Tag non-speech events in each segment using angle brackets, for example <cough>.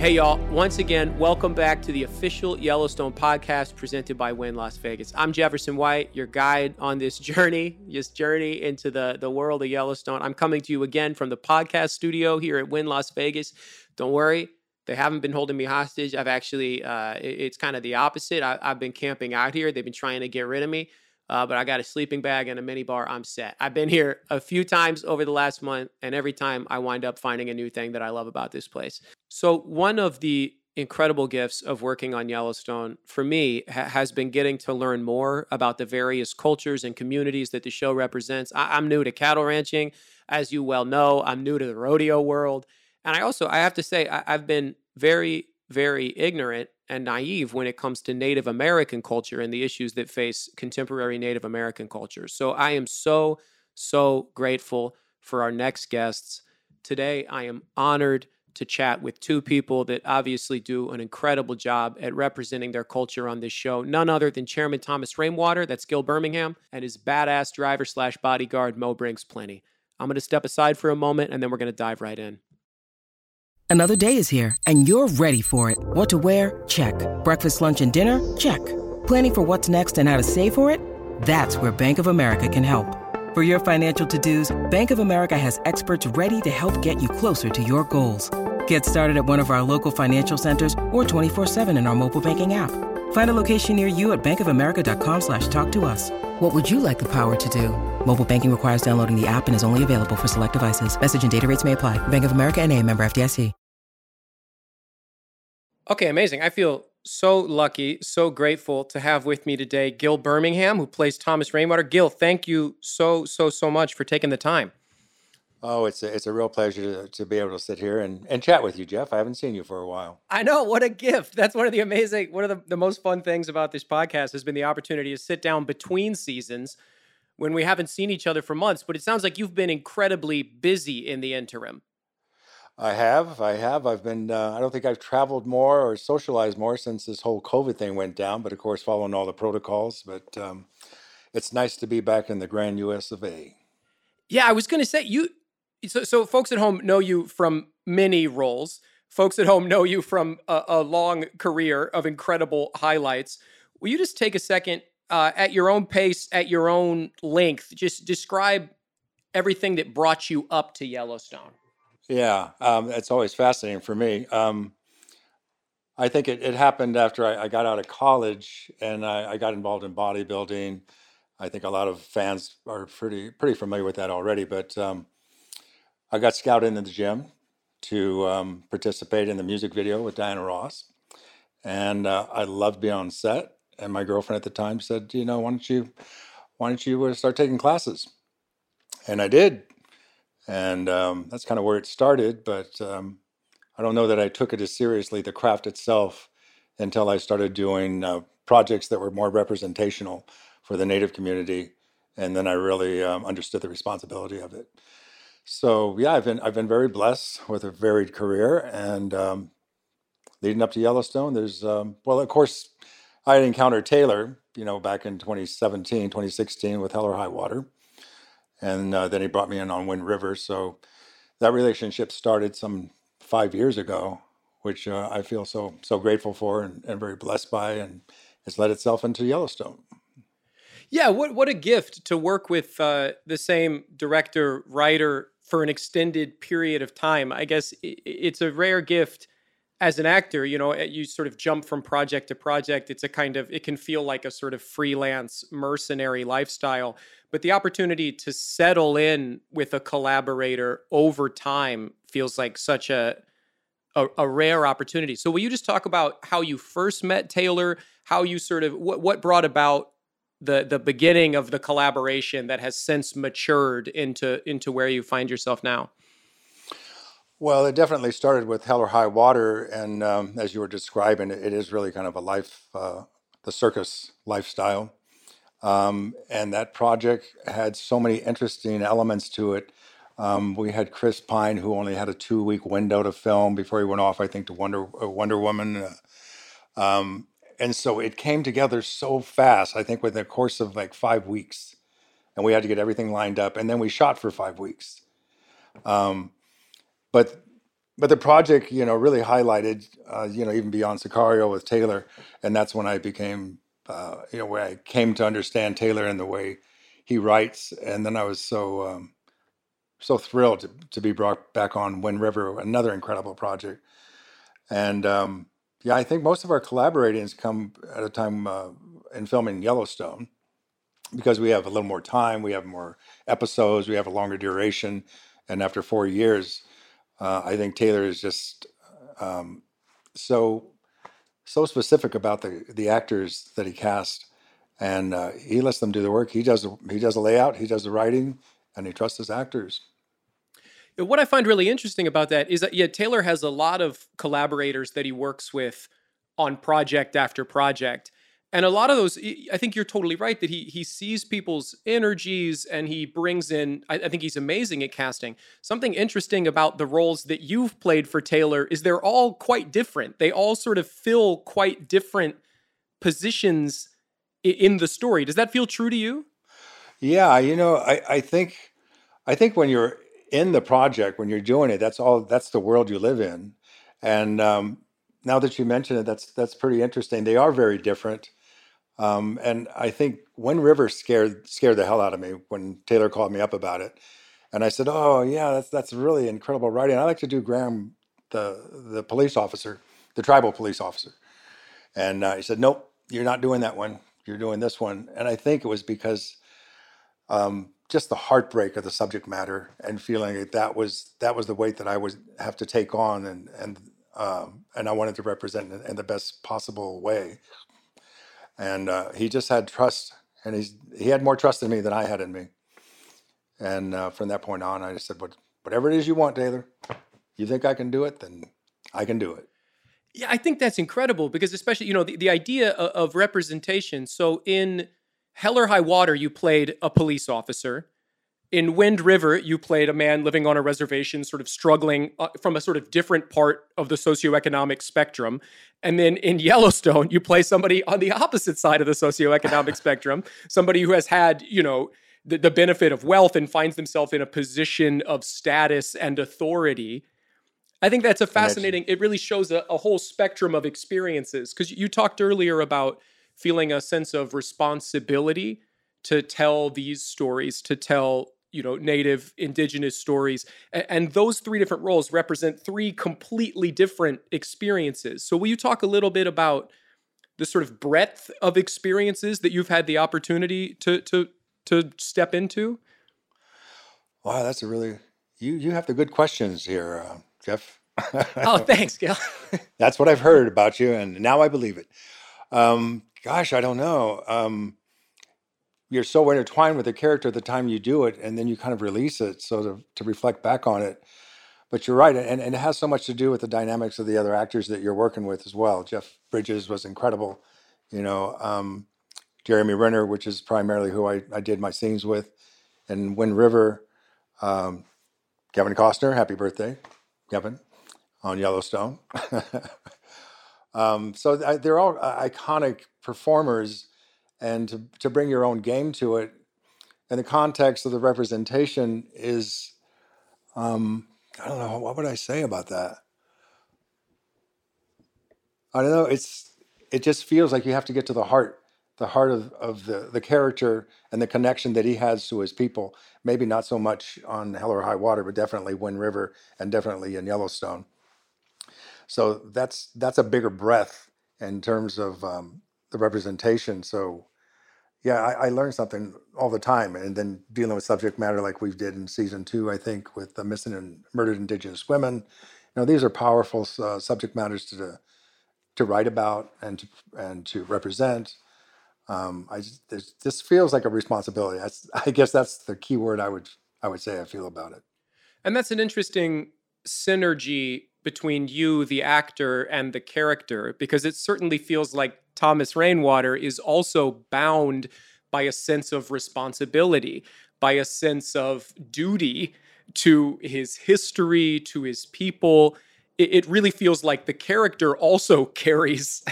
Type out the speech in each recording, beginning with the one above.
Hey, y'all. Once again, welcome back to the official Yellowstone podcast presented by Wynn Las Vegas. I'm Jefferson White, your guide on this journey, this journey into the, the world of Yellowstone. I'm coming to you again from the podcast studio here at Wynn Las Vegas. Don't worry, they haven't been holding me hostage. I've actually, uh, it, it's kind of the opposite. I, have been camping out here. They've been trying to get rid of me, uh, but I got a sleeping bag and a mini bar. I'm set. I've been here a few times over the last month, and every time I wind up finding a new thing that I love about this place. So, one of the incredible gifts of working on Yellowstone for me ha- has been getting to learn more about the various cultures and communities that the show represents. I- I'm new to cattle ranching, as you well know. I'm new to the rodeo world. And I also, I have to say, I, I've been very, very ignorant and naive when it comes to Native American culture and the issues that face contemporary Native American culture. So I am so, so grateful for our next guests. Today, I am honored to chat with two people that obviously do an incredible job at representing their culture on this show. None other than Chairman Thomas Rainwater, that's Gil Birmingham, and his badass driver slash bodyguard, Mo Brings Plenty. I'm going to step aside for a moment and then we're going to dive right in. Another day is here, and you're ready for it. What to wear? Check. Breakfast, lunch, and dinner? Check. Planning for what's next and how to save for it? That's where Bank of America can help. For your financial to-dos, Bank of America has experts ready to help get you closer to your goals. Get started at one of our local financial centers or 24-7 in our mobile banking app. Find a location near you at bankofamerica.com slash talk to us. What would you like the power to do? Mobile banking requires downloading the app and is only available for select devices. Message and data rates may apply. Bank of America and a member FDIC. Okay, amazing. I feel so lucky, so grateful to have with me today Gil Birmingham, who plays Thomas Rainwater. Gil, thank you so, so, so much for taking the time. Oh, it's a, it's a real pleasure to, to be able to sit here and, and chat with you, Jeff. I haven't seen you for a while. I know. What a gift. That's one of the amazing, one of the, the most fun things about this podcast has been the opportunity to sit down between seasons when we haven't seen each other for months. But it sounds like you've been incredibly busy in the interim. I have. I have. I've been, uh, I don't think I've traveled more or socialized more since this whole COVID thing went down, but of course, following all the protocols. But um, it's nice to be back in the grand US of A. Yeah, I was going to say, you, so, so folks at home know you from many roles. Folks at home know you from a, a long career of incredible highlights. Will you just take a second uh, at your own pace, at your own length, just describe everything that brought you up to Yellowstone? Yeah, um, it's always fascinating for me. Um, I think it, it happened after I, I, got out of college and I, I, got involved in bodybuilding. I think a lot of fans are pretty pretty familiar with that already. But um, I got scouted into the gym to um, participate in the music video with Diana Ross, and uh, I loved being on set. And my girlfriend at the time said, "You know, why don't you why don't you uh, start taking classes?" And I did and um, that's kind of where it started. But um, I don't know that I took it as seriously, the craft itself, until I started doing uh, projects that were more representational for the Native community, and then I really um, understood the responsibility of it. So yeah, I've been I've been very blessed with a varied career, and um, leading up to Yellowstone, there's um, well, of course, I had encountered Taylor, you know, back in 2017, 2016 with Hell or High Water and uh, then he brought me in on Wind River. So that relationship started some five years ago, which uh, I feel so so grateful for and, and very blessed by, and has led itself into Yellowstone. Yeah, what what a gift to work with uh, the same director writer for an extended period of time. I guess it's a rare gift as an actor, you know, eh, you sort of jump from project to project. It's a kind of, it can feel like a sort of freelance mercenary lifestyle. But the opportunity to settle in with a collaborator over time feels like such a, a, a rare opportunity. So, will you just talk about how you first met Taylor, how you sort of, what, what brought about the the beginning of the collaboration that has since matured into into where you find yourself now? Well, it definitely started with Hell or High Water, and um, as you were describing, it, it is really kind of a life, uh, the circus lifestyle. Um, and that project had so many interesting elements to it. Um, we had Chris Pine, who only had a two-week window to film before he went off, I think, to Wonder uh, Wonder Woman. Uh, um, and so it came together so fast. I think within the course of like five weeks, and we had to get everything lined up. And then we shot for five weeks. Um, but but the project, you know, really highlighted, uh, you know, even beyond Sicario with Taylor, and that's when I became, uh, you know, where I came to understand Taylor and the way he writes, and then I was so um, so thrilled to, to be brought back on Wind River, another incredible project, and um, yeah, I think most of our collaboratings come at a time uh, in filming Yellowstone because we have a little more time, we have more episodes, we have a longer duration, and after four years uh, I think Taylor is just um, so so specific about the the actors that he cast, and uh, he lets them do the work. He does he does the layout, he does the writing, and he trusts his actors. What I find really interesting about that is that yeah, Taylor has a lot of collaborators that he works with on project after project. And a lot of those i think you're totally right that he he sees people's energies and he brings in I, I, think he's amazing at casting. Something interesting about the roles that you've played for taylor is they're all quite different. They all sort of fill quite different positions in the story. Does that feel true to you? Yeah you know i i think i think when you're in the project when you're doing it that's all that's the world you live in and um now that you mention it that's that's pretty interesting they are very different um, and I think Wind River scared scared the hell out of me when Taylor called me up about it. And I said, "Oh yeah, that's that's really incredible writing. I like to do Graham, the the police officer, the tribal police officer." And uh, he said, "Nope, you're not doing that one. You're doing this one." And I think it was because um, just the heartbreak of the subject matter and feeling that that was that was the weight that I would have to take on, and and um, and I wanted to represent in, in the best possible way and uh, he just had trust, and he's he had more trust in me than I had in me. And uh, from that point on, I just said, "What whatever it is you want, Taylor, you think I can do it, then I can do it." Yeah, I think that's incredible because especially you know the, the idea of, of representation. So in Hell or High Water, you played a police officer in Wind River, you played a man living on a reservation, sort of struggling uh, from a sort of different part of the socioeconomic spectrum. And then in <laughs> Yellowstone, you play somebody on the opposite side of the socioeconomic <laughs> spectrum, somebody who has had, you know, the, the benefit of wealth and finds themselves in a position of status and authority. I think that's a fascinating, it really shows a, a whole spectrum of experiences. Because you talked earlier about feeling a sense of responsibility to tell these stories, to tell you know native indigenous stories. And those three different roles represent three completely different experiences. So will you talk a little bit about the sort of breadth of experiences that you've had the opportunity to to to step into? Wow that's a really you you have the good questions here uh, jeff. Oh <laughs> thanks Gil. that's what i've heard about you and now i believe it. Um, gosh i don't know um, you're so intertwined with the character at the time you do it, and then you kind of release it so to, to reflect back on it. But you're right, and, and it has so much to do with the dynamics of the other actors that you're working with as well. Jeff Bridges was incredible, you know. Um, Jeremy Renner, which is primarily who I, I did my scenes with, and Wind River, um, Kevin Costner, happy birthday, Kevin, on Yellowstone. <laughs> um, so they're all uh, iconic performers and to, to bring your own game to it in the context of the representation is um, i don't know what would i say about that? I don't know it's it just feels like you have to get to the heart the heart of, of the, the character and the connection that he has to his people. Maybe not so much on hell or high water but definitely wind river and definitely in yellowstone so that's that's a bigger breath in terms of um, the representation so yeah, I, I learned something all the time, and then dealing with subject matter like we did in season two, I think, with the missing and murdered Indigenous women. You know, these are powerful uh, subject matters to to write about and to and to represent. Um, I just, this feels like a responsibility. That's, <laughs> I guess that's the key word I would I would say I feel about it. And that's an interesting synergy between you, the actor, and the character, because it certainly feels like Thomas Rainwater is also bound by a sense of responsibility, by a sense of duty to his history, to his people. It, really feels like the character also <laughs> carries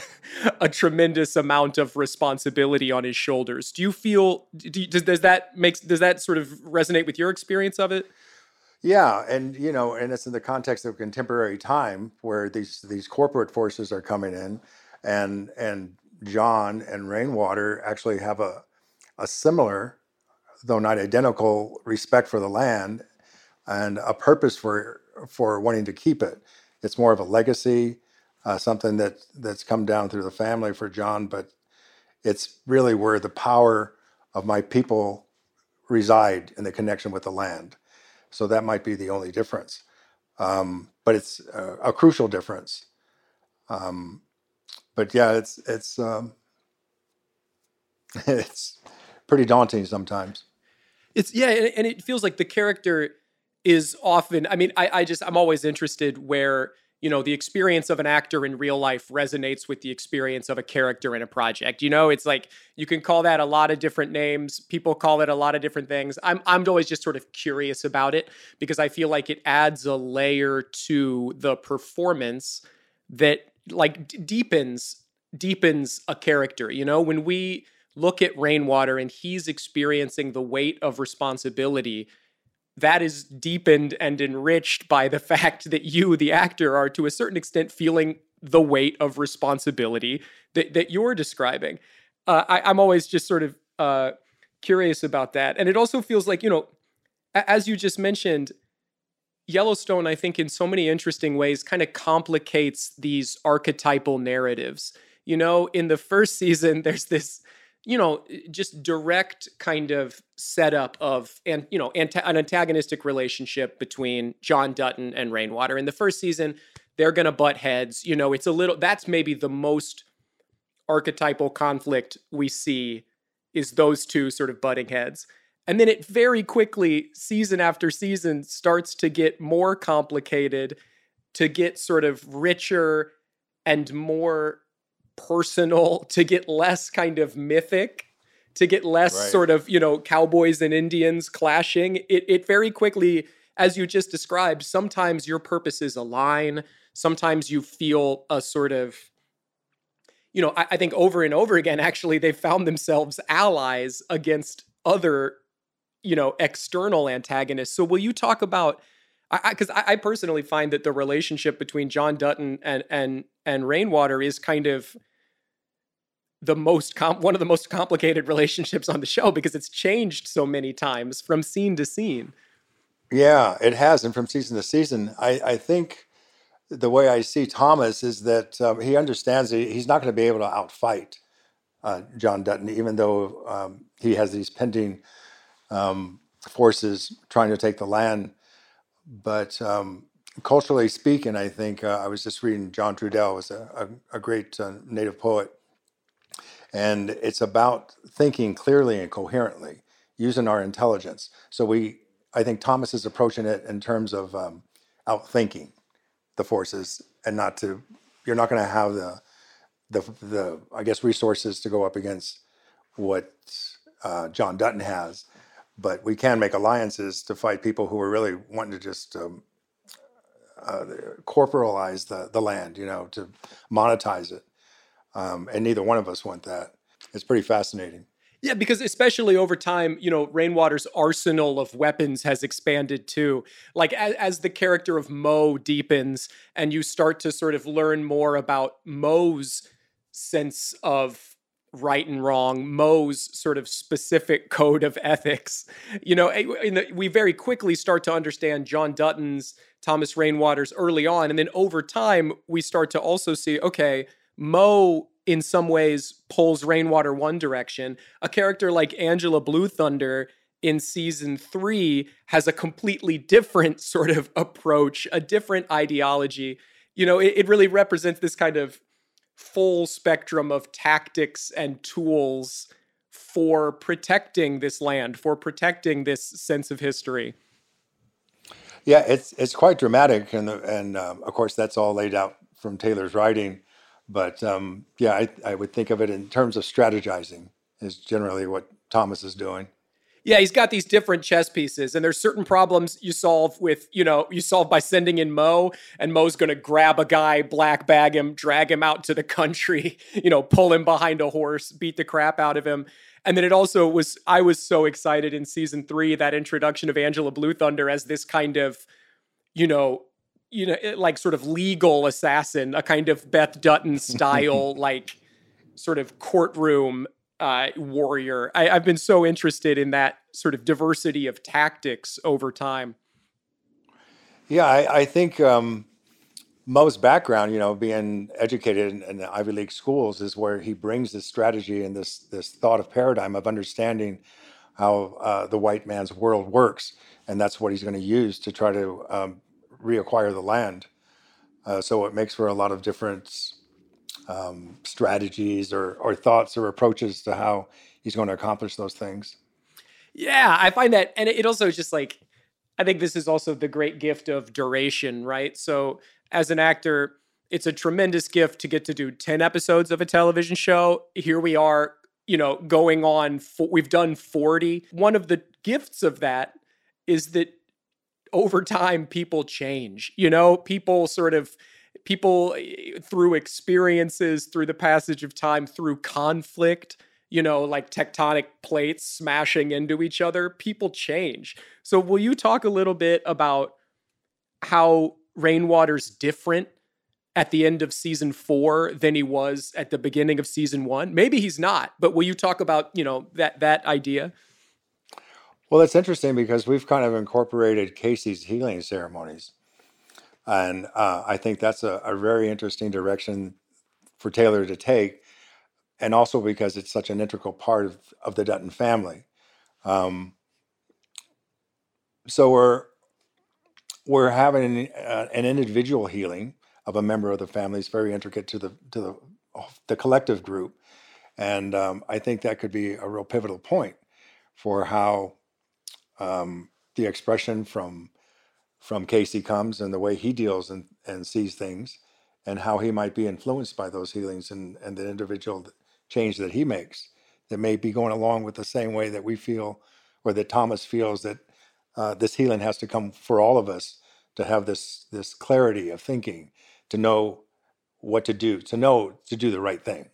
a tremendous amount of responsibility on his shoulders. Do you feel? Do you, does, does that makes does that sort of resonate with your experience of it? Yeah, and you know, and it's in the context of contemporary time where these these corporate forces are coming in, and and John and Rainwater actually have a a similar, though not identical, respect for the land and a purpose for for wanting to keep it. It's more of a legacy, uh, something that that's come down through the family for John, but it's really where the power of my people reside in the connection with the land. So that might be the only difference. Um, but it's a, a, crucial difference. Um, but yeah, it's it's um, <laughs> it's pretty daunting sometimes. It's yeah, and it feels like the character is often. I mean, I, I just I'm always interested where you know the experience of an actor in real life resonates with the experience of a character in a project you know? It's like you can call that a lot of different names people call it a lot of different things. I'm i'm always just sort of curious about it because i feel like it adds a layer to the performance that like d- deepens deepens a character you know? When we look at rainwater and he's experiencing the weight of responsibility that is deepened and enriched by the <laughs> fact that you, the actor, are to a certain extent feeling the weight of responsibility that, that you're describing. Uh, I, am always just sort of uh, curious about that. And it also feels like, you know, as you just mentioned, Yellowstone, I think, in so many interesting ways, kind of complicates these archetypal narratives. You know, in the first <laughs> season, there's this you know, eh, just direct kind of setup of and you know an antagonistic relationship between John Dutton and Rainwater. In the first season, they're to butt heads. You know, it's a little that's maybe the most archetypal conflict we see is those two sort of butting heads. And then it very quickly, season after season, starts to get more complicated, to get sort of richer and more personal, to get less kind of mythic, to get less right. sort of, you know, cowboys and Indians clashing. It, it very quickly, as you just described, sometimes your purposes align. Sometimes you feel a sort of, you know, I, I think over and over again, actually, they found themselves allies against other, you know, external antagonists. So will you talk about because I, I, I, personally find that the relationship between John Dutton and and and Rainwater is kind of the most com- one of the most complicated relationships on the show because it's changed so many times from scene to scene. Yeah, it has, and from season to season, I, I think the way I see Thomas is that um, he understands that he's not going to be able to outfight uh, John Dutton, even though um, he has these pending um, forces trying to take the land. But um, culturally speaking, I think uh, I was just reading John Trudell was a, a, a great uh, native poet and it's about thinking clearly and coherently, using our intelligence. So we, I think Thomas is approaching it in terms of um, outthinking the forces, and not to. You're not going to have the, the the I guess resources to go up against what uh, John Dutton has, but we can make alliances to fight people who are really wanting to just um, uh, corporalize the the land, you know, to monetize it. Um, and neither one of us want that. It's pretty fascinating. Yeah, because especially over time, you know, Rainwater's arsenal of weapons has expanded too. Like as, as, the character of Mo deepens and you start to sort of learn more about Mo's sense of right and wrong, Mo's sort of specific <laughs> code of ethics. You know, the, we very quickly start to understand John Dutton's, Thomas Rainwater's early on. And then over time, we start to also see, okay, Mo in some ways pulls Rainwater one direction. A character like Angela Blue Thunder in season three has a completely different <laughs> sort of approach, a different ideology. You know, it, it really represents this kind of full spectrum of tactics and tools for protecting this land, for protecting this sense of history. Yeah, it's it's quite dramatic, and and um, of course that's all laid out from Taylor's writing. But um, yeah, I, I would think of it in terms of strategizing is generally what Thomas is doing. Yeah, he's got these different chess pieces, and there's certain problems you solve with, you know, you solve by sending in Mo, and Mo's to grab a guy, black bag him, drag him out to the country, <laughs> you know, pull him behind a horse, beat the crap out of him. And then it also was, I was so excited in season three, that introduction of Angela Blue Thunder as this kind of, you know, you know, like sort of legal assassin, a kind of Beth Dutton <laughs> style, like sort of courtroom uh, warrior. I, I've been so interested in that sort of diversity of tactics over time. Yeah, I, I think um, Mo's background, you know, being educated in, in, the Ivy League schools, is where he brings this strategy and this this thought of paradigm of understanding how uh, the white man's world works, and that's what he's going to use to try to um, reacquire the land. Uh, so it makes for a lot of different um, strategies or, or thoughts or approaches to how he's going to accomplish those things. Yeah, I find that, and it also just like I think this is also the great gift of duration, right? So as an actor, it's a tremendous gift to get to do 10 episodes of a television show. Here we are, you know, going on, we've done 40. One of the gifts of that is that over time, people change, you know, people sort of, people eh, through experiences, through the passage of time, through conflict, you know, like tectonic plates smashing into each other, people change. So, will you talk a little bit about how Rainwater's different at the end of season four than he was at the beginning of season one? Maybe he's not, but will you talk about, you know, that that idea? Well, that's interesting because we've kind of incorporated Casey's healing ceremonies. And uh, I think that's a, a very interesting direction for Taylor to take and also because it's such an integral part of, of the Dutton family. Um, so we're we're having an, uh, an, individual healing of a member of the family. It's very intricate to the to the the collective group, and um, I think that could be a real pivotal point for how um, the expression from from Casey comes and the way he deals and, and sees things, and how he might be influenced by those healings and, and the individual change that he makes that may be going along with the same way that we feel or that Thomas feels that uh, this healing has to come for all of us to have this this clarity of thinking, to know what to do, to know to do the right thing.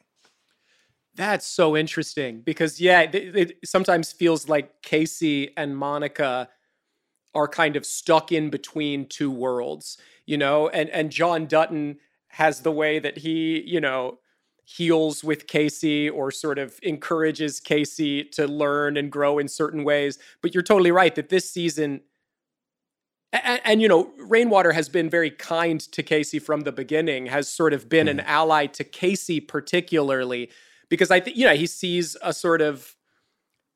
That's so interesting because yeah, it, it sometimes feels like Casey and Monica are kind of stuck in between two worlds, you know, and and John Dutton has the way that he, you know, heals with Casey or sort of encourages Casey to learn and grow in certain ways. But you're totally right that this season, and, and, you know, Rainwater has been very kind to Casey from the beginning, has sort of been mm. an ally to Casey particularly, because I think, you know, he sees a sort of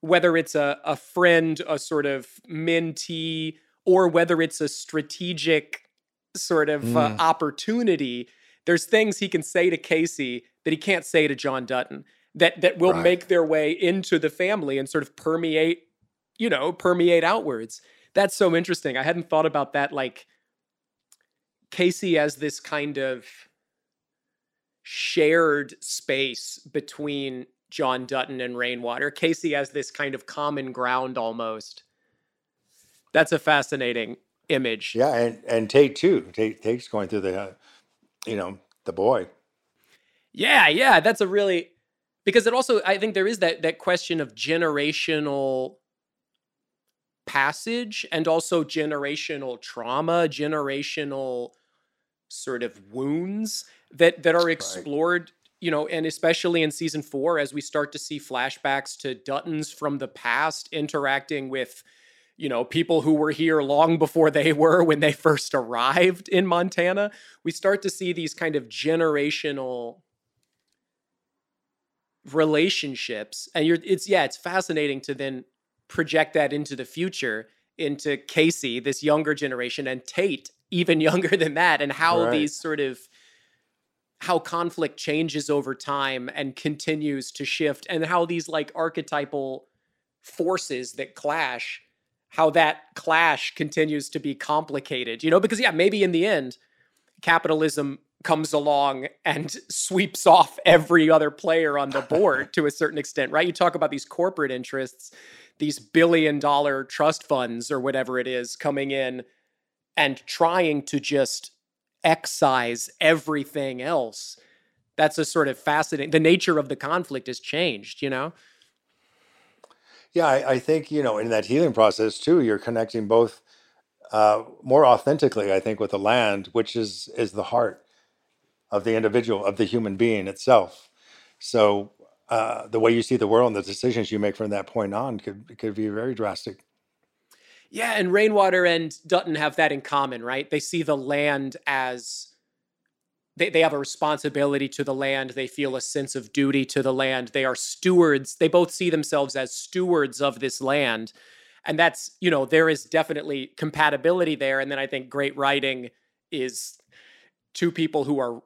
whether it's a, a friend, a sort of mentee, or whether it's a strategic sort of uh, mm. uh, opportunity there's things he can say to Casey that he can't say to John Dutton that that will right. make their way into the family and sort of permeate, you know, permeate outwards. That's so interesting. I hadn't thought about that like Casey as this kind of shared space between John Dutton and Rainwater. Casey has this kind of common ground almost. That's a fascinating image. Yeah, and and Tate too. Tate Tate's going through the uh, you know, the boy. Yeah, yeah, that's a really because it also I think there is that that question of generational passage and also generational trauma, generational sort of wounds that that are explored right. you know and especially in season 4 as we start to see flashbacks to Duttons from the past interacting with you know, people who were here long before they <laughs> were when they first arrived in Montana, we start to see these kind of generational relationships. And you're it's yeah, it's fascinating to then project that into the future into Casey, this younger generation, and Tate, even <laughs> younger than that, and how right. these sort of how conflict changes over time and continues to shift, and how these like archetypal forces that clash how that clash continues to be complicated, you know, because yeah, maybe in the end, capitalism comes along and <laughs> sweeps off every other player on the board <laughs> to a certain extent, right? You talk about these corporate interests, these billion dollar trust funds or whatever it is coming in and trying to just excise everything else. That's a sort of fascinating. The nature of the conflict has changed, you know? Yeah, I, I think you know in that healing process too, you're connecting both uh, more authentically, I think, with the land, which is is the heart of the individual, of the human being itself. So uh, the way you see the world and the decisions you make from that point on could could be very drastic. Yeah, and Rainwater and Dutton have that in common, right? They see the land as they, they have a responsibility to the land. They feel a sense of duty to the land. They are stewards. They both see themselves as stewards of this land. And that's, you know, there is definitely compatibility there. And then I think great writing is two people who are,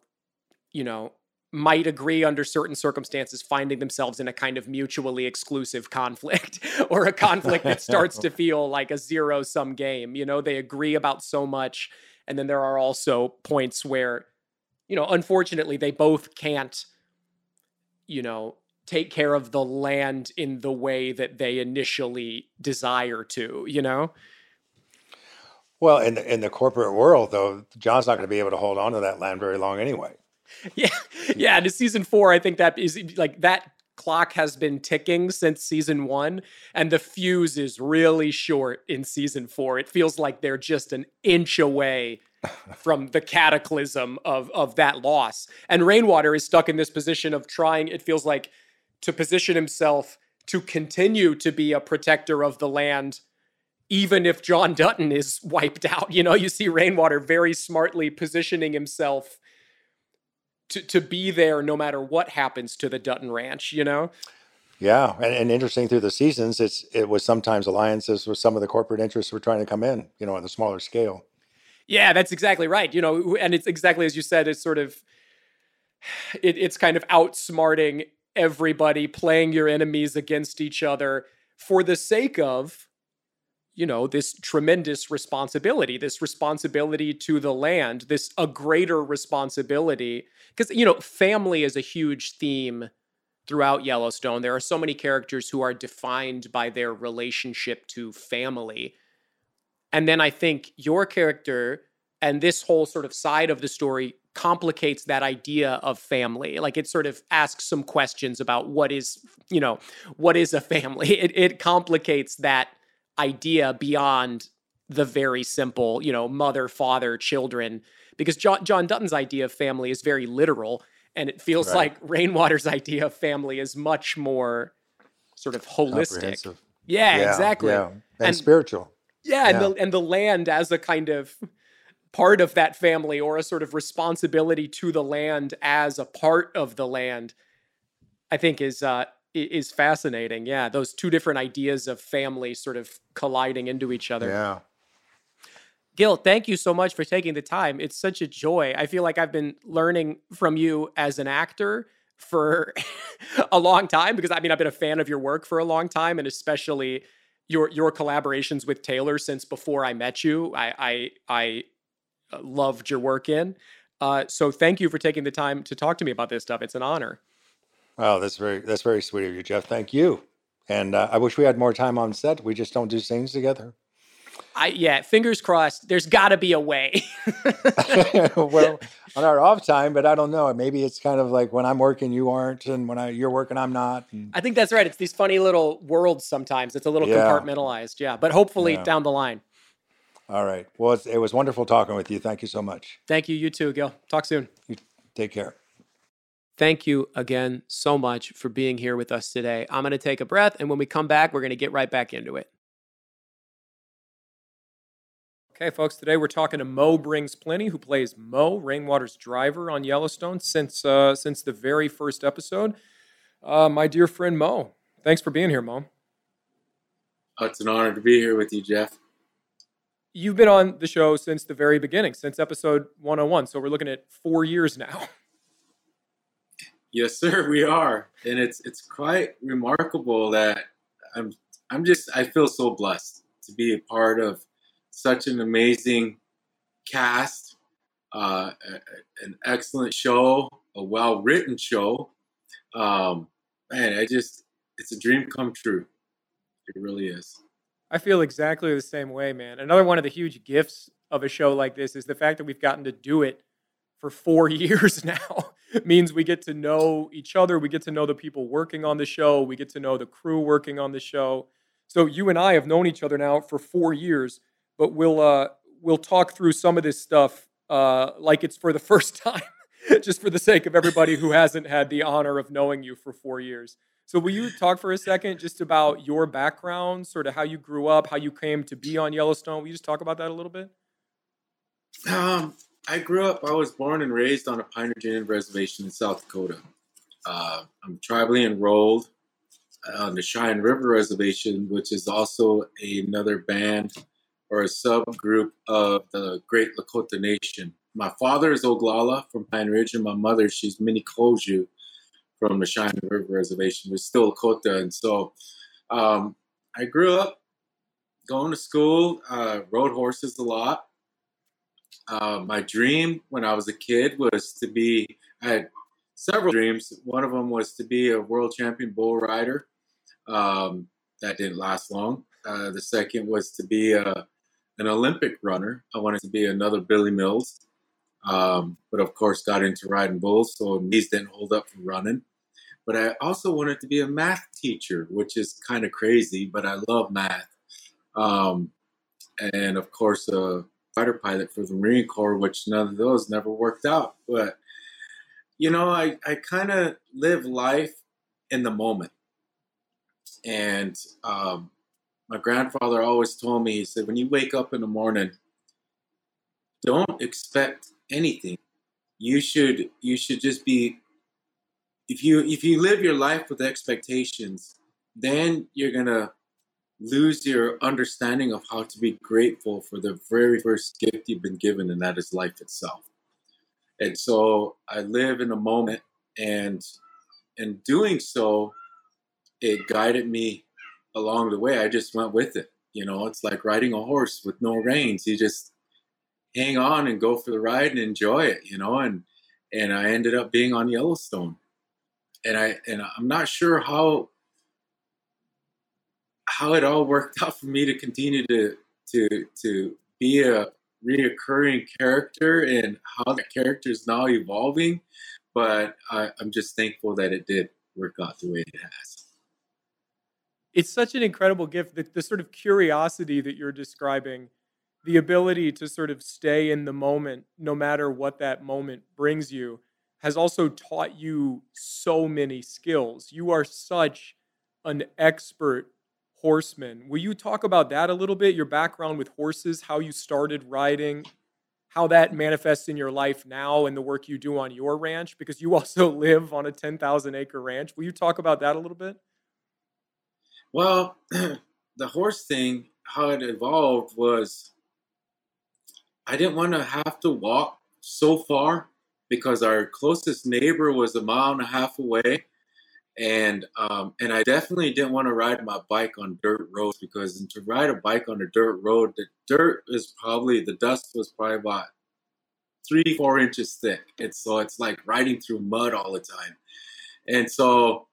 you know, might agree under certain circumstances finding themselves in a kind of mutually exclusive conflict <laughs> or a conflict that starts to <laughs> feel like a zero sum game you know? They agree about so much and then there are also points where you know unfortunately they both can't you know take care of the land in the way that they initially desire to you know? Well in the, in the corporate world though john's not going to be able to hold on to that land very long anyway <laughs> yeah, yeah. To season four, I think that is like that clock has been ticking since season one, and the fuse is really short in season four. It feels like they're just an inch away <laughs> from the cataclysm of of that loss. And Rainwater is stuck in this position of trying. It feels like to position himself to continue to be a protector of the land even if John Dutton is <laughs> wiped out. You know, you see Rainwater very smartly positioning himself to, to be there no matter what happens to the Dutton Ranch, you know? Yeah, and, and interesting through the seasons, it's it was sometimes alliances with some of the corporate interests were trying to come in, you know, on a smaller scale. Yeah, that's exactly right. You know, and it's exactly as you said. It's sort of it, it's kind of outsmarting everybody, playing your enemies against each other for the sake of you know this tremendous responsibility this responsibility to the land this a greater responsibility. Because you know family is a huge theme throughout yellowstone. There are so many characters who are defined by their relationship to family. And then i think your character and this whole sort of side of the story complicates that idea of family. Like it sort of asks some questions about what is you know what is a family? <laughs> It, it complicates that idea beyond the very simple, you know, mother, father, children, because John, John Dutton's idea of family is very literal. And it feels right. like Rainwater's <laughs> idea of family is much more sort of holistic. Yeah, yeah, exactly. Yeah. And, and spiritual. Yeah, and the and the land as a kind of part of that family or a sort of responsibility to the land as a part of the land, I think is uh is fascinating. Yeah, those two different ideas of family sort of colliding into each other. Yeah. Gil, thank you so much for taking the time. It's such a joy. I feel like I've been learning from you as an actor for <laughs> a long time because I mean I've been a fan of your work for a long time and especially your your collaborations with Taylor since before I met you. I I, I uh, loved your work in. Uh, so thank you for taking the time to talk to me about this stuff. It's an honor. Oh, that's very that's very sweet of you, Jeff. Thank you. And uh, I wish we had more time on set. We just don't do scenes together. I yeah, fingers crossed. There's got to be a way. <laughs> well, on our off time, but I don't know. Maybe it's kind of like when I'm working, you aren't, and when I you're working, I'm not. And... I think that's right. It's these funny little worlds. Sometimes it's a little yeah. compartmentalized. Yeah, but hopefully yeah. down the line. All right. Well, it was wonderful talking with you. Thank you so much. Thank you. You too, Gil. Talk soon. You take care. Thank you again so much for being here with us today. I'm going to take a breath, and when we come back, we're going to get right back into it. Okay, folks, today we're talking to Mo Brings Plenty, who plays Mo, Rainwater's driver on Yellowstone since uh, since the very first episode. Uh, my dear friend Mo, thanks for being here, Mo. Oh, it's an honor to be here with you, Jeff. You've been on the show since the very beginning, since episode 101. So we're looking at four years now. <laughs> Yes, sir, we are, and it's it's quite remarkable that I'm I'm just I feel so blessed to be a part of such an amazing cast, uh, a, an excellent show, a well written show. Um, man, I just it's a dream come true. It really is. I feel exactly the same way, man. Another one of the huge gifts of a show like this is the fact that we've gotten to do it for four <laughs> years now means we get to know each other. We get to know the people working on the show. We get to know the crew working on the show. So you and I have known each other now for four years, but we'll uh, we'll talk through some of this stuff uh, like it's for the <laughs> first time, just for the sake of everybody who hasn't had the honor of knowing you for four years. So will you talk for a second just about your background, sort of how you grew up, how you came to be on Yellowstone? Will you just talk about that a little bit? Um, I grew up. I was born and raised on a Pioneer Indian reservation in South Dakota. Uh, I'm tribally enrolled on the Cheyenne River Reservation, which is also another band or a subgroup of the Great Lakota Nation. My father is Oglala from Pine Ridge, and my mother, she's Minneconjou from the Cheyenne River Reservation. We're still Lakota. And so um, I grew up going to school, uh, rode horses a lot. Uh, my dream when I was a kid was to be, I had several dreams. One of them was to be a world champion bull rider. Um, that didn't last long. Uh, the second was to be a, an Olympic runner. I wanted to be another Billy Mills, um, but of course got into riding bulls, so knees didn't hold up for running. But I also wanted to be a math teacher, which is kind of crazy, but I love math. Um, and of course, a fighter pilot for the Marine Corps, which none of those never worked out. But you know, I, I kind of live life in the moment. And um, my grandfather always told me, he said, when you wake up in the morning, don't expect anything. You should you should just be if you if you live your life with expectations, then you're gonna lose your understanding of how to be grateful for the very first gift you've been given, and that is life itself. And so I live in the moment, and in doing so, it guided me along the way. I just went with it. You know, it's like riding a horse with no reins. You just hang on and go for the ride and enjoy it. You know, and and I ended up being on Yellowstone, and I and I'm not sure how how it all worked out for me to continue to to to be a reoccurring character and how the character is now evolving. But I, I'm just thankful that it did work out the way it has it's such an incredible gift that the sort of curiosity that you're describing the ability to sort of stay in the moment no matter what that moment brings you has also taught you so many skills you are such an expert horseman will you talk about that a little bit your background with horses how you started riding how that manifests in your life now and the work you do on your ranch? Because you <laughs> also live on a 10,000 acre ranch. Will you talk about that a little bit? Well, <clears throat> the horse thing, how it evolved was I didn't want to have to walk so far because our closest neighbor was a mile and a half away. And um, and I definitely didn't want to ride my bike on dirt roads because to ride a bike on a dirt road, the dirt is probably the dust was probably about three four inches thick. It's so it's like riding through mud all the time. And so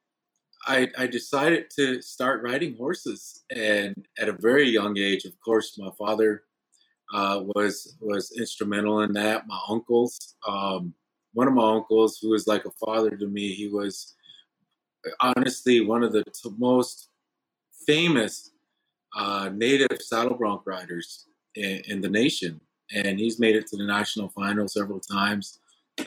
I, I decided to start riding horses, and at a very young age, of course, my father uh, was was instrumental in that. My uncles, um, one of my uncles, who was like a father to me, he was honestly one of the t- most famous uh, native saddle bronc riders in, in, the nation, and he's made it to the national final several times.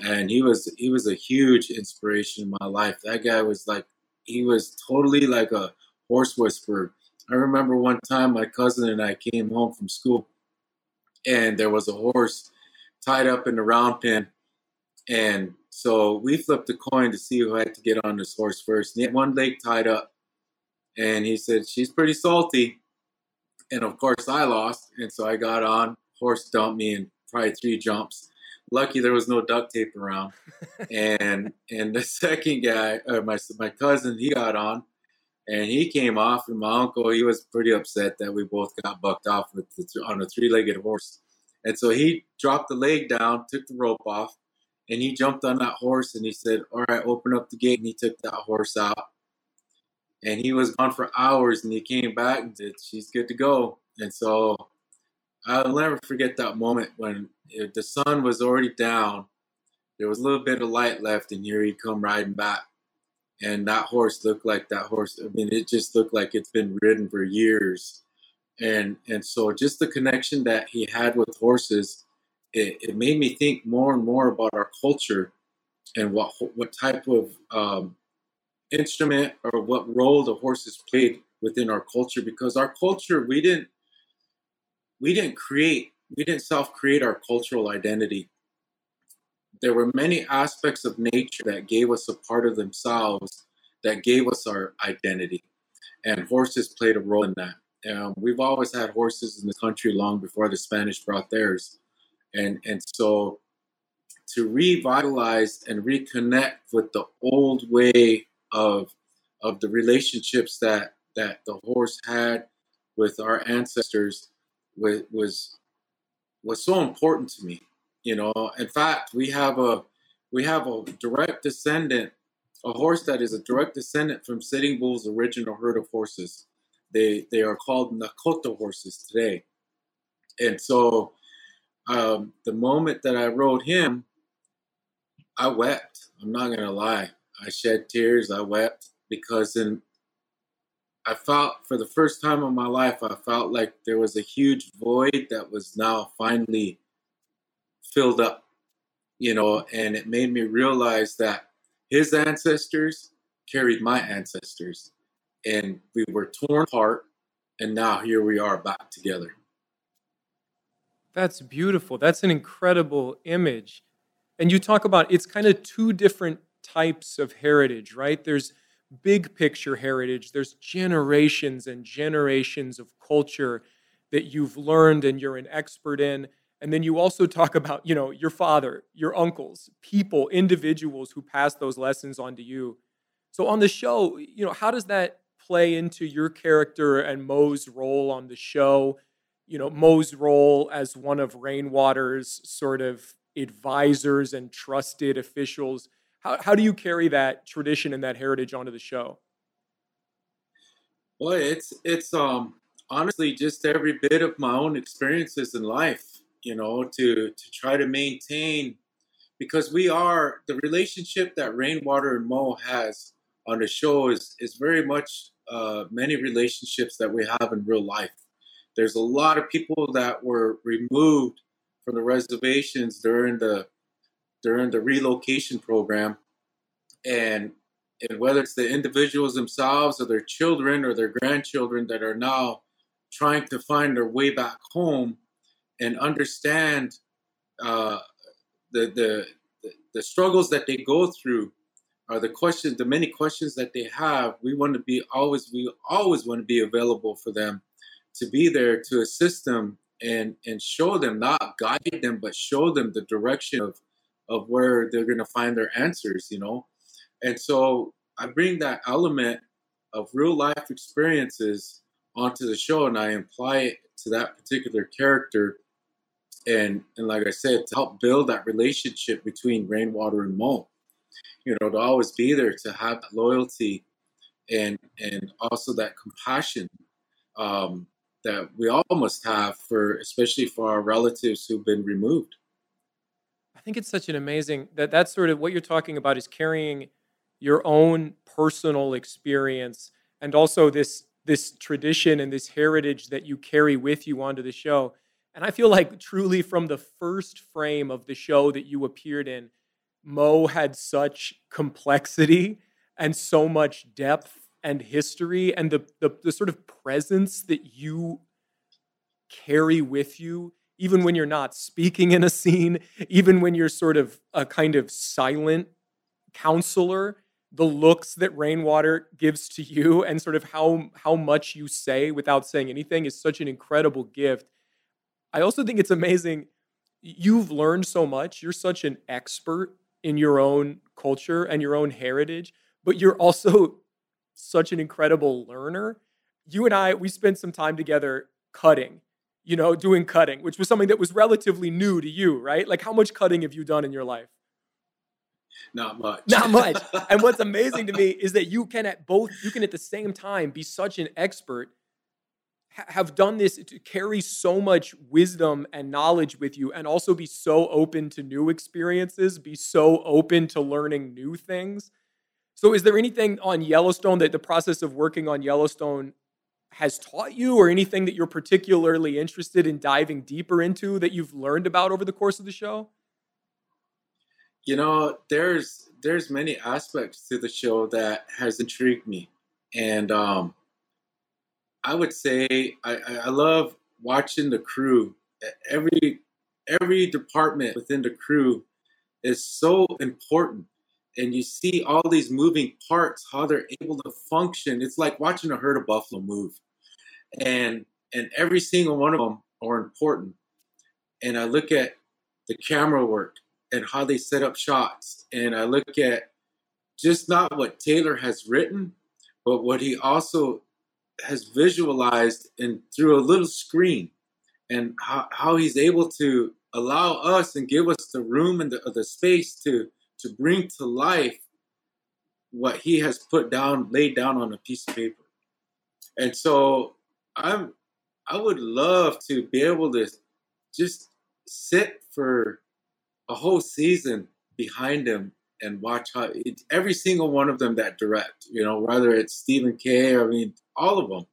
And he was he was a huge inspiration in my life. That guy was like he was totally like a horse whisperer. I remember one time my cousin and I came home from school and there was a horse tied up in the round pen. And so we flipped a coin to see who had to get on this horse first. And he had one leg tied up. And he said, She's pretty salty. And of course, I lost. And so I got on. Horse dumped me in probably three jumps lucky there was no duct tape around. and <laughs> and the second guy, uh, my my cousin, he got on, and he came off. And my uncle, he was pretty upset that we both got bucked off with the, on a three-legged horse. And so he dropped the leg down, took the rope off, and he jumped on that horse. And he said, "All right, open up the gate." And he took that horse out. And he was gone for hours, and he came back and said, "She's good to go." And so I'll never forget that moment when the sun was already down there was a little bit of light left, and here he come riding back. And that horse looked like that horse. I mean, it just looked like it's been ridden for years. And and so just the connection that he had with horses, it, it made me think more and more about our culture and what what type of um, instrument or what role the horses played within our culture. Because our culture, we didn't we didn't create we didn't self create our cultural identity there were many aspects of nature that gave us a part of themselves that gave us our identity. And horses played a role in that. Um, we've always had horses in the country long before the Spanish brought theirs. And, and so to revitalize and reconnect with the old way of, of the relationships that, that the horse had with our ancestors was, was, was so important to me. You know, in fact, we have a we have a direct descendant, a horse that is a direct descendant from Sitting Bull's original herd of horses. They they are called Nokota horses today. And so um, the moment that I wrote him, I wept. I'm not gonna lie. I shed tears. I wept because in I felt for the first time in my life, I felt like there was a huge void that was now finally filled up, you know, and it made me realize that his ancestors carried my ancestors and we were torn apart and now here we are back together. That's beautiful. That's an incredible image. And you talk about it's kind of two different types of heritage, right? There's big picture heritage, there's generations and generations of culture that you've learned and you're an expert in. And then you also talk about, you know, your father, your uncles, people, individuals who pass those lessons on to you. So on the show, you know, how does that play into your character and Mo's role on the show? You know, Mo's role as one of Rainwater's sort of advisors and trusted officials. How, how do you carry that tradition and that heritage onto the show? Well, it's it's um honestly just every bit of my own experiences in life you know, to to try to maintain because we are the relationship that Rainwater and Mo has on the show is is very much uh, many relationships that we have in real life. There's a lot of people that were removed from the reservations during the during the relocation program, and and whether it's the individuals themselves or their children or their grandchildren that are now trying to find their way back home and understand uh, the, the the struggles that they go through are the questions the many questions that they have. We want to be always we always want to be available for them to be there to assist them and and show them not guide them but show them the direction of of where they're going to find their answers you know? And so i bring that element of real life experiences onto the show and i apply it to that particular character and and like I said, to help build that relationship between Rainwater and Mo, you know, to always be there, to have that loyalty, and and also that compassion um, that we all must have for, especially for our relatives who've been removed. I think it's such an amazing that that's sort of what you're talking about is carrying your own personal experience and also this this tradition and this heritage that you carry with you onto the show and I feel like truly from the first frame of the show that you appeared in, Mo had such complexity and so much depth and history and the, the, the sort of presence that you carry with you, even when you're not speaking in a scene, even when you're sort of a kind of silent counselor, the looks that Rainwater gives to you and sort of how how much you say without saying anything is such an incredible gift. I also think it's amazing. You've learned so much. You're such an expert in your own culture and your own heritage, but you're also such an incredible learner. You and I, we spent some time together cutting, you know, doing cutting, which was something that was relatively new to you, right? Like, how much cutting have you done in your life? Not much. Not much. <laughs> and what's amazing to me is that you can at both, you can at the same time be such an expert have done this to carry so much wisdom and knowledge with you and also be so open to new experiences, be so open to learning new things. So, is there anything on Yellowstone that the process of working on Yellowstone has taught you, or anything that you're particularly interested in diving deeper into that you've learned about over the course of the show? You know, there's there's many aspects to the show that has intrigued me, and um, I would say I, I love watching the crew. Every every department within the crew is so important and you see all these moving parts how they're able to function. It's like watching a herd of buffalo move and and every single one of them are important. And i look at the camera work and how they set up shots and i look at just not what taylor has written but what he also has visualized and through a little screen and how, how he's able to allow us and give us the room and the, the space to to bring to life what he has put down laid down on a piece of paper and so i'm i would love to be able to just sit for a whole season behind him and watch how it, every single one of them that direct, you know, whether it's Stephen Kay, I mean, all of them,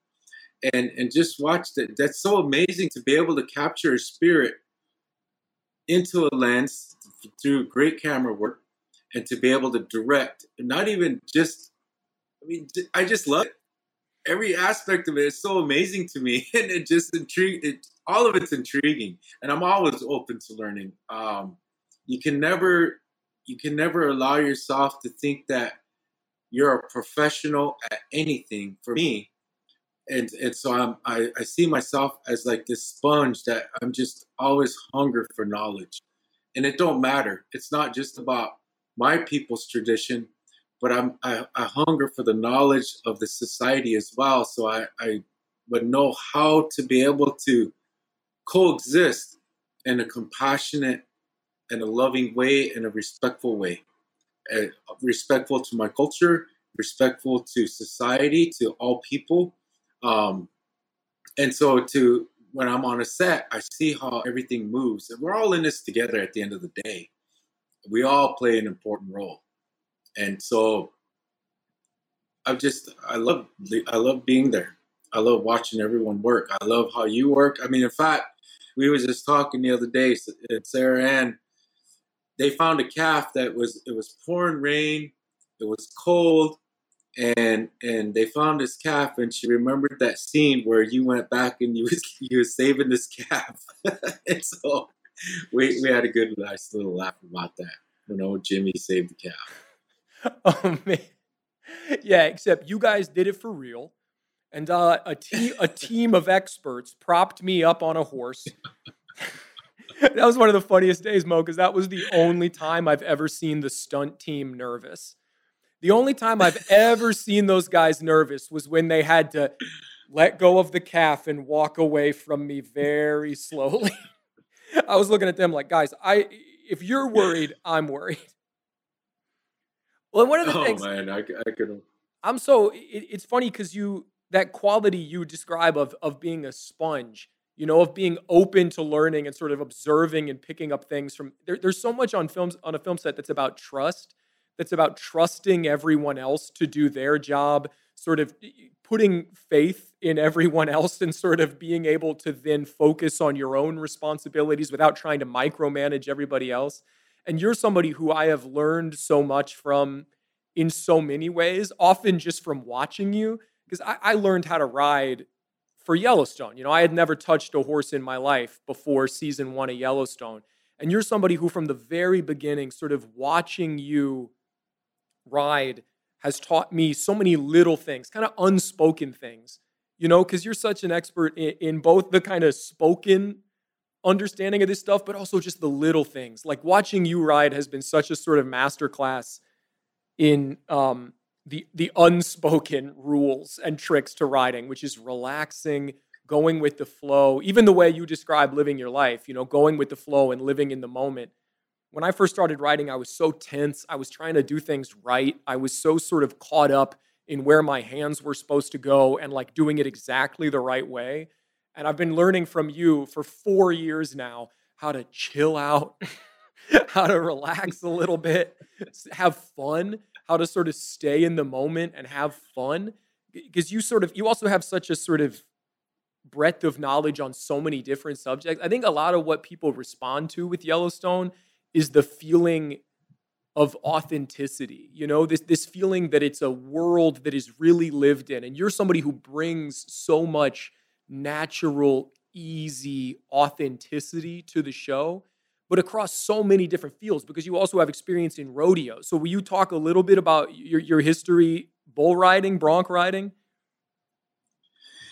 and and just watch that. That's so amazing to be able to capture a spirit into a lens through great camera work, and to be able to direct, not even just. I mean, I just love it. Every aspect of it is so amazing to me, <laughs> and it just intrigued. It, all of it's intriguing, and I'm always open to learning. Um, you can never you can never allow yourself to think that you're a professional at anything for me and and so I'm, I, I see myself as like this sponge that i'm just always hunger for knowledge and it don't matter it's not just about my people's tradition but i'm i, I hunger for the knowledge of the society as well so i i would know how to be able to coexist in a compassionate in a loving way, in a respectful way, respectful to my culture, respectful to society, to all people. Um, and so, to when I'm on a set, I see how everything moves, and we're all in this together. At the end of the day, we all play an important role, and so I've just I love I love being there. I love watching everyone work. I love how you work. I mean, in fact, we was just talking the other day, Sarah Ann they found a calf that was it was pouring rain, it was cold, and and they found this calf, and she remembered that scene where you went back and you was <laughs> you was saving this calf, <laughs> and so we we had a good nice little laugh about that. You know, Jimmy saved the calf. <laughs> oh man, yeah. Except you guys did it for real, and uh, a team a <laughs> team of experts propped me up on a horse. <laughs> that was one of the funniest days, Mo, because that was the only time I've ever seen the stunt team nervous. The only time I've ever seen those guys nervous was when they had to let go of the calf and walk away from me very slowly. I was looking at them like, guys, I if you're <laughs> worried, I'm worried. Well, one of the oh, things, man, I, I could. I'm so it, it's funny because you that quality you describe of of being a sponge you know, of being open to learning and sort of observing and picking up things from there, there's so much on films on a film set that's about trust, that's about trusting everyone else to do their job, sort of putting faith in everyone else and sort of being able to then focus on your own responsibilities without trying to micromanage everybody else. And you're somebody who I have learned so much from in so many ways, often just from watching you, because I, I learned how to ride for Yellowstone. You know, I had never touched a horse in my life before season one of Yellowstone. And you're somebody who, from the very beginning, sort of watching you ride, has taught me so many little things, kind of unspoken things, you know, because you're such an expert in, in both the kind of spoken understanding of this stuff, but also just the little things. Like watching you ride has been such a sort of masterclass in um, the the unspoken rules and tricks to riding, which is relaxing, going with the flow, even the way you describe living your life, you know, going with the flow and living in the moment. When I first started writing, I was so tense. I was trying to do things right. I was so sort of caught up in where my hands were supposed to go and like doing it exactly the right way. And I've been learning from you for four years now how to chill out, <laughs> how to relax a little bit, have fun, how to sort of stay in the moment and have fun. Because you sort of, you also have such a sort of breadth of knowledge on so many different subjects. I think a lot of what people respond to with Yellowstone is the feeling of authenticity. You know, this this feeling that it's a world that is really lived in and you're somebody who brings so much natural, easy authenticity to the show, but across so many different fields because you also have experience in rodeo. So will you talk a little bit about your your history bull riding, bronc riding?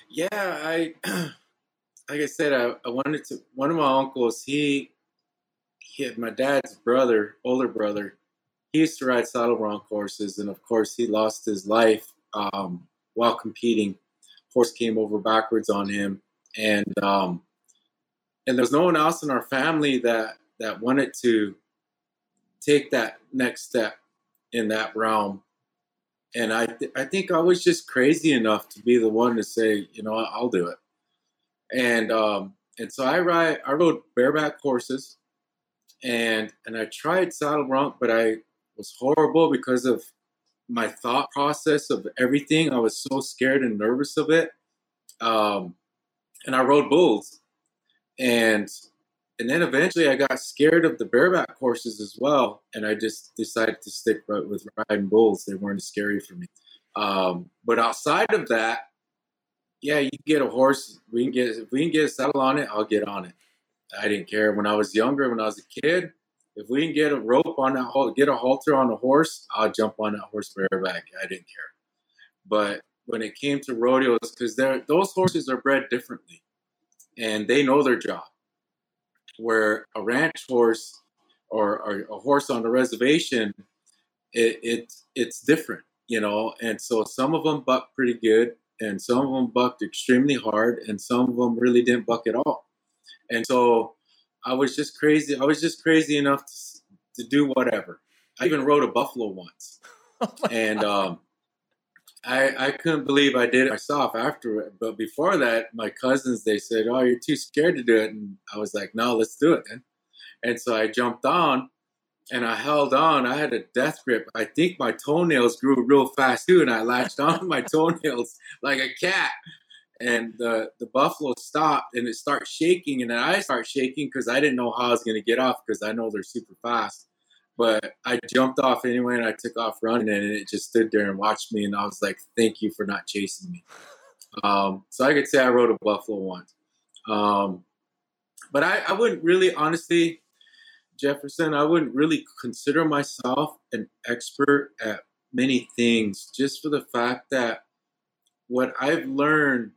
Yeah, I <clears throat> like I said, I, I wanted to. One of my uncles, he, he had my dad's brother, older brother. He used to ride saddle bronc horses, and of course, he lost his life um, while competing. Horse came over backwards on him, and um, and there's no one else in our family that that wanted to take that next step in that realm and I th- I think I was just crazy enough to be the one to say, you know, I'll do it. And um, and so I ride I rode bareback horses, and and I tried saddle bronc, but I was horrible because of my thought process of everything. I was so scared and nervous of it. Um, and I rode bulls, and and then eventually I got scared of the bareback horses as well, and I just decided to stick with riding bulls. They weren't scary for me. Um, but outside of that, yeah, you can get a horse. We can get if we can get a saddle on it, I'll get on it. I didn't care when I was younger. When I was a kid, if we can get a rope on that, get a halter on a horse, I'll jump on that horse bareback. I didn't care. But when it came to rodeos, because those horses are bred differently, and they know their job where a ranch horse or, or a horse on a reservation, it, it it's different, you know. And so some of them buck pretty good, and some of them bucked extremely hard, and some of them really didn't buck at all. And so I was just crazy. I was just crazy enough to, to do whatever. I even rode a buffalo once, <laughs> oh and um, I, I couldn't believe I did it myself after it. But before that, my cousins, they said, Oh, you're too scared to do it. And I was like, No, let's do it then. And so I jumped on and I held on. I had a death grip. I think my toenails grew real fast too. And I latched on my <laughs> toenails like a cat. And the, the buffalo stopped and it started shaking. And I start shaking because I didn't know how I was going to get off because I know they're super fast. But I jumped off anyway and I took off running and it just stood there and watched me. And I was like, thank you for not chasing me. Um, so I could say I rode a buffalo once. Um, but I, I wouldn't really, honestly, Jefferson, I wouldn't really consider myself an expert at many things just for the fact that what I've learned,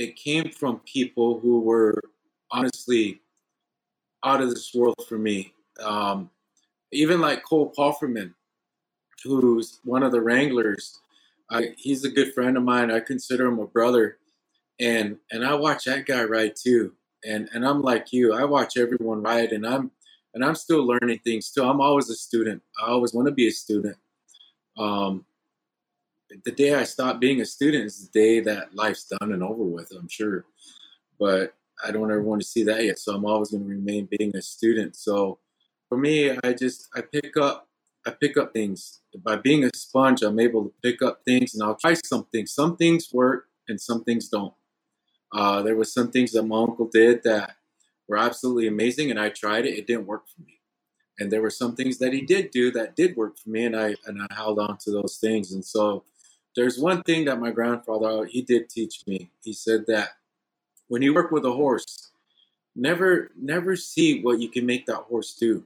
it came from people who were honestly out of this world for me. Um, even like Cole Pofferman, who's one of the Wranglers. I, he's a good friend of mine. I consider him a brother, and and I watch that guy ride too. And and I'm like you. I watch everyone ride, and I'm and I'm still learning things too. I'm always a student. I always want to be a student. Um, the day I stop being a student is the day that life's done and over with. I'm sure, but I don't ever want to see that yet. So I'm always going to remain being a student. So for me, I just I pick up I pick up things. By being a sponge, I'm able to pick up things and I'll try something. Some things work and some things don't. Uh, there was some things that my uncle did that were absolutely amazing, and I tried it. It didn't work for me. And there were some things that he did do that did work for me, and I and I held on to those things. And so, there's one thing that my grandfather he did teach me. He said that when you work with a horse, never never see what you can make that horse do.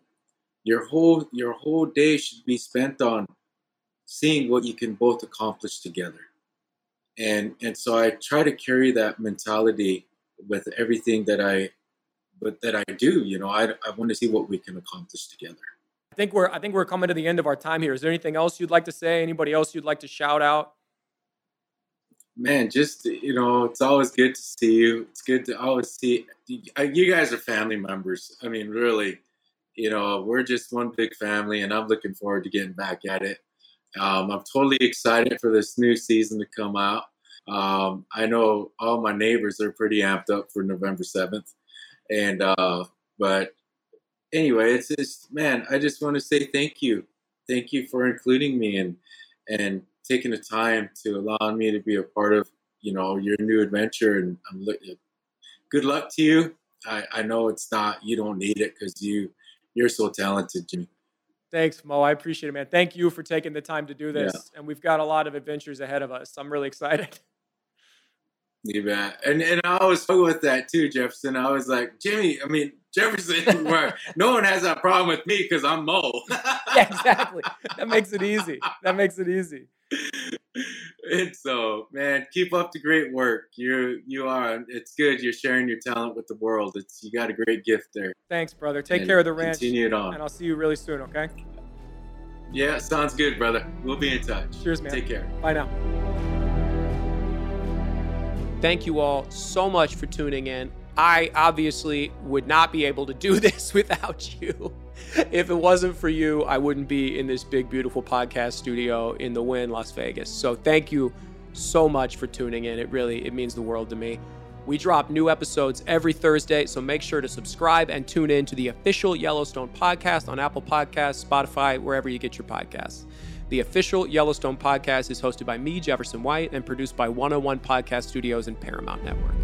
Your whole your whole day should be spent on seeing what you can both accomplish together. And and so i try to carry that mentality with everything that i but that i do you know i, I want to see what we can accomplish together i think we're i think we're coming to the end of our time here is there anything else you'd like to say anybody else you'd like to shout out man just you know it's always good to see you it's good to always see you guys are family members i mean really you know, we're just one big family, and I'm looking forward to getting back at it. Um, I'm totally excited for this new season to come out. Um, I know all my neighbors are pretty amped up for November 7th. And, uh, but anyway, it's just, man, I just want to say thank you. Thank you for including me and, and taking the time to allow me to be a part of, you know, your new adventure. And I'm looking, good luck to you. I, I know it's not, you don't need it because you, you're so talented, Jimmy. Thanks, Mo. I appreciate it, man. Thank you for taking the time to do this. Yeah. And we've got a lot of adventures ahead of us. I'm really excited. <laughs> You bet. And and I was struggle with that too, Jefferson. I was like, Jimmy, I mean Jefferson, <laughs> where no one has that problem with me because I'm Mo. <laughs> yeah, exactly. That makes it easy. That makes it easy. And so, man, keep up the great work. You you are. It's good. You're sharing your talent with the world. It's you got a great gift there. Thanks, brother. Take and care of the ranch. Continue it on. And I'll see you really soon. Okay. Yeah, sounds good, brother. We'll be in touch. Cheers, man. Take care. Bye now. Thank you all so much for tuning in. I obviously would not be able to do <laughs> this without you. if it wasn't for you, I wouldn't be in this big, beautiful podcast studio in the Wynn, Las Vegas. So thank you so much for tuning in. It really it means the world to me. We drop new episodes every Thursday, so make sure to subscribe and tune in to the official Yellowstone podcast on Apple Podcasts, Spotify, wherever you get your podcasts. The official Yellowstone podcast is hosted by me, Jefferson White, and produced by 101 Podcast Studios and Paramount Network.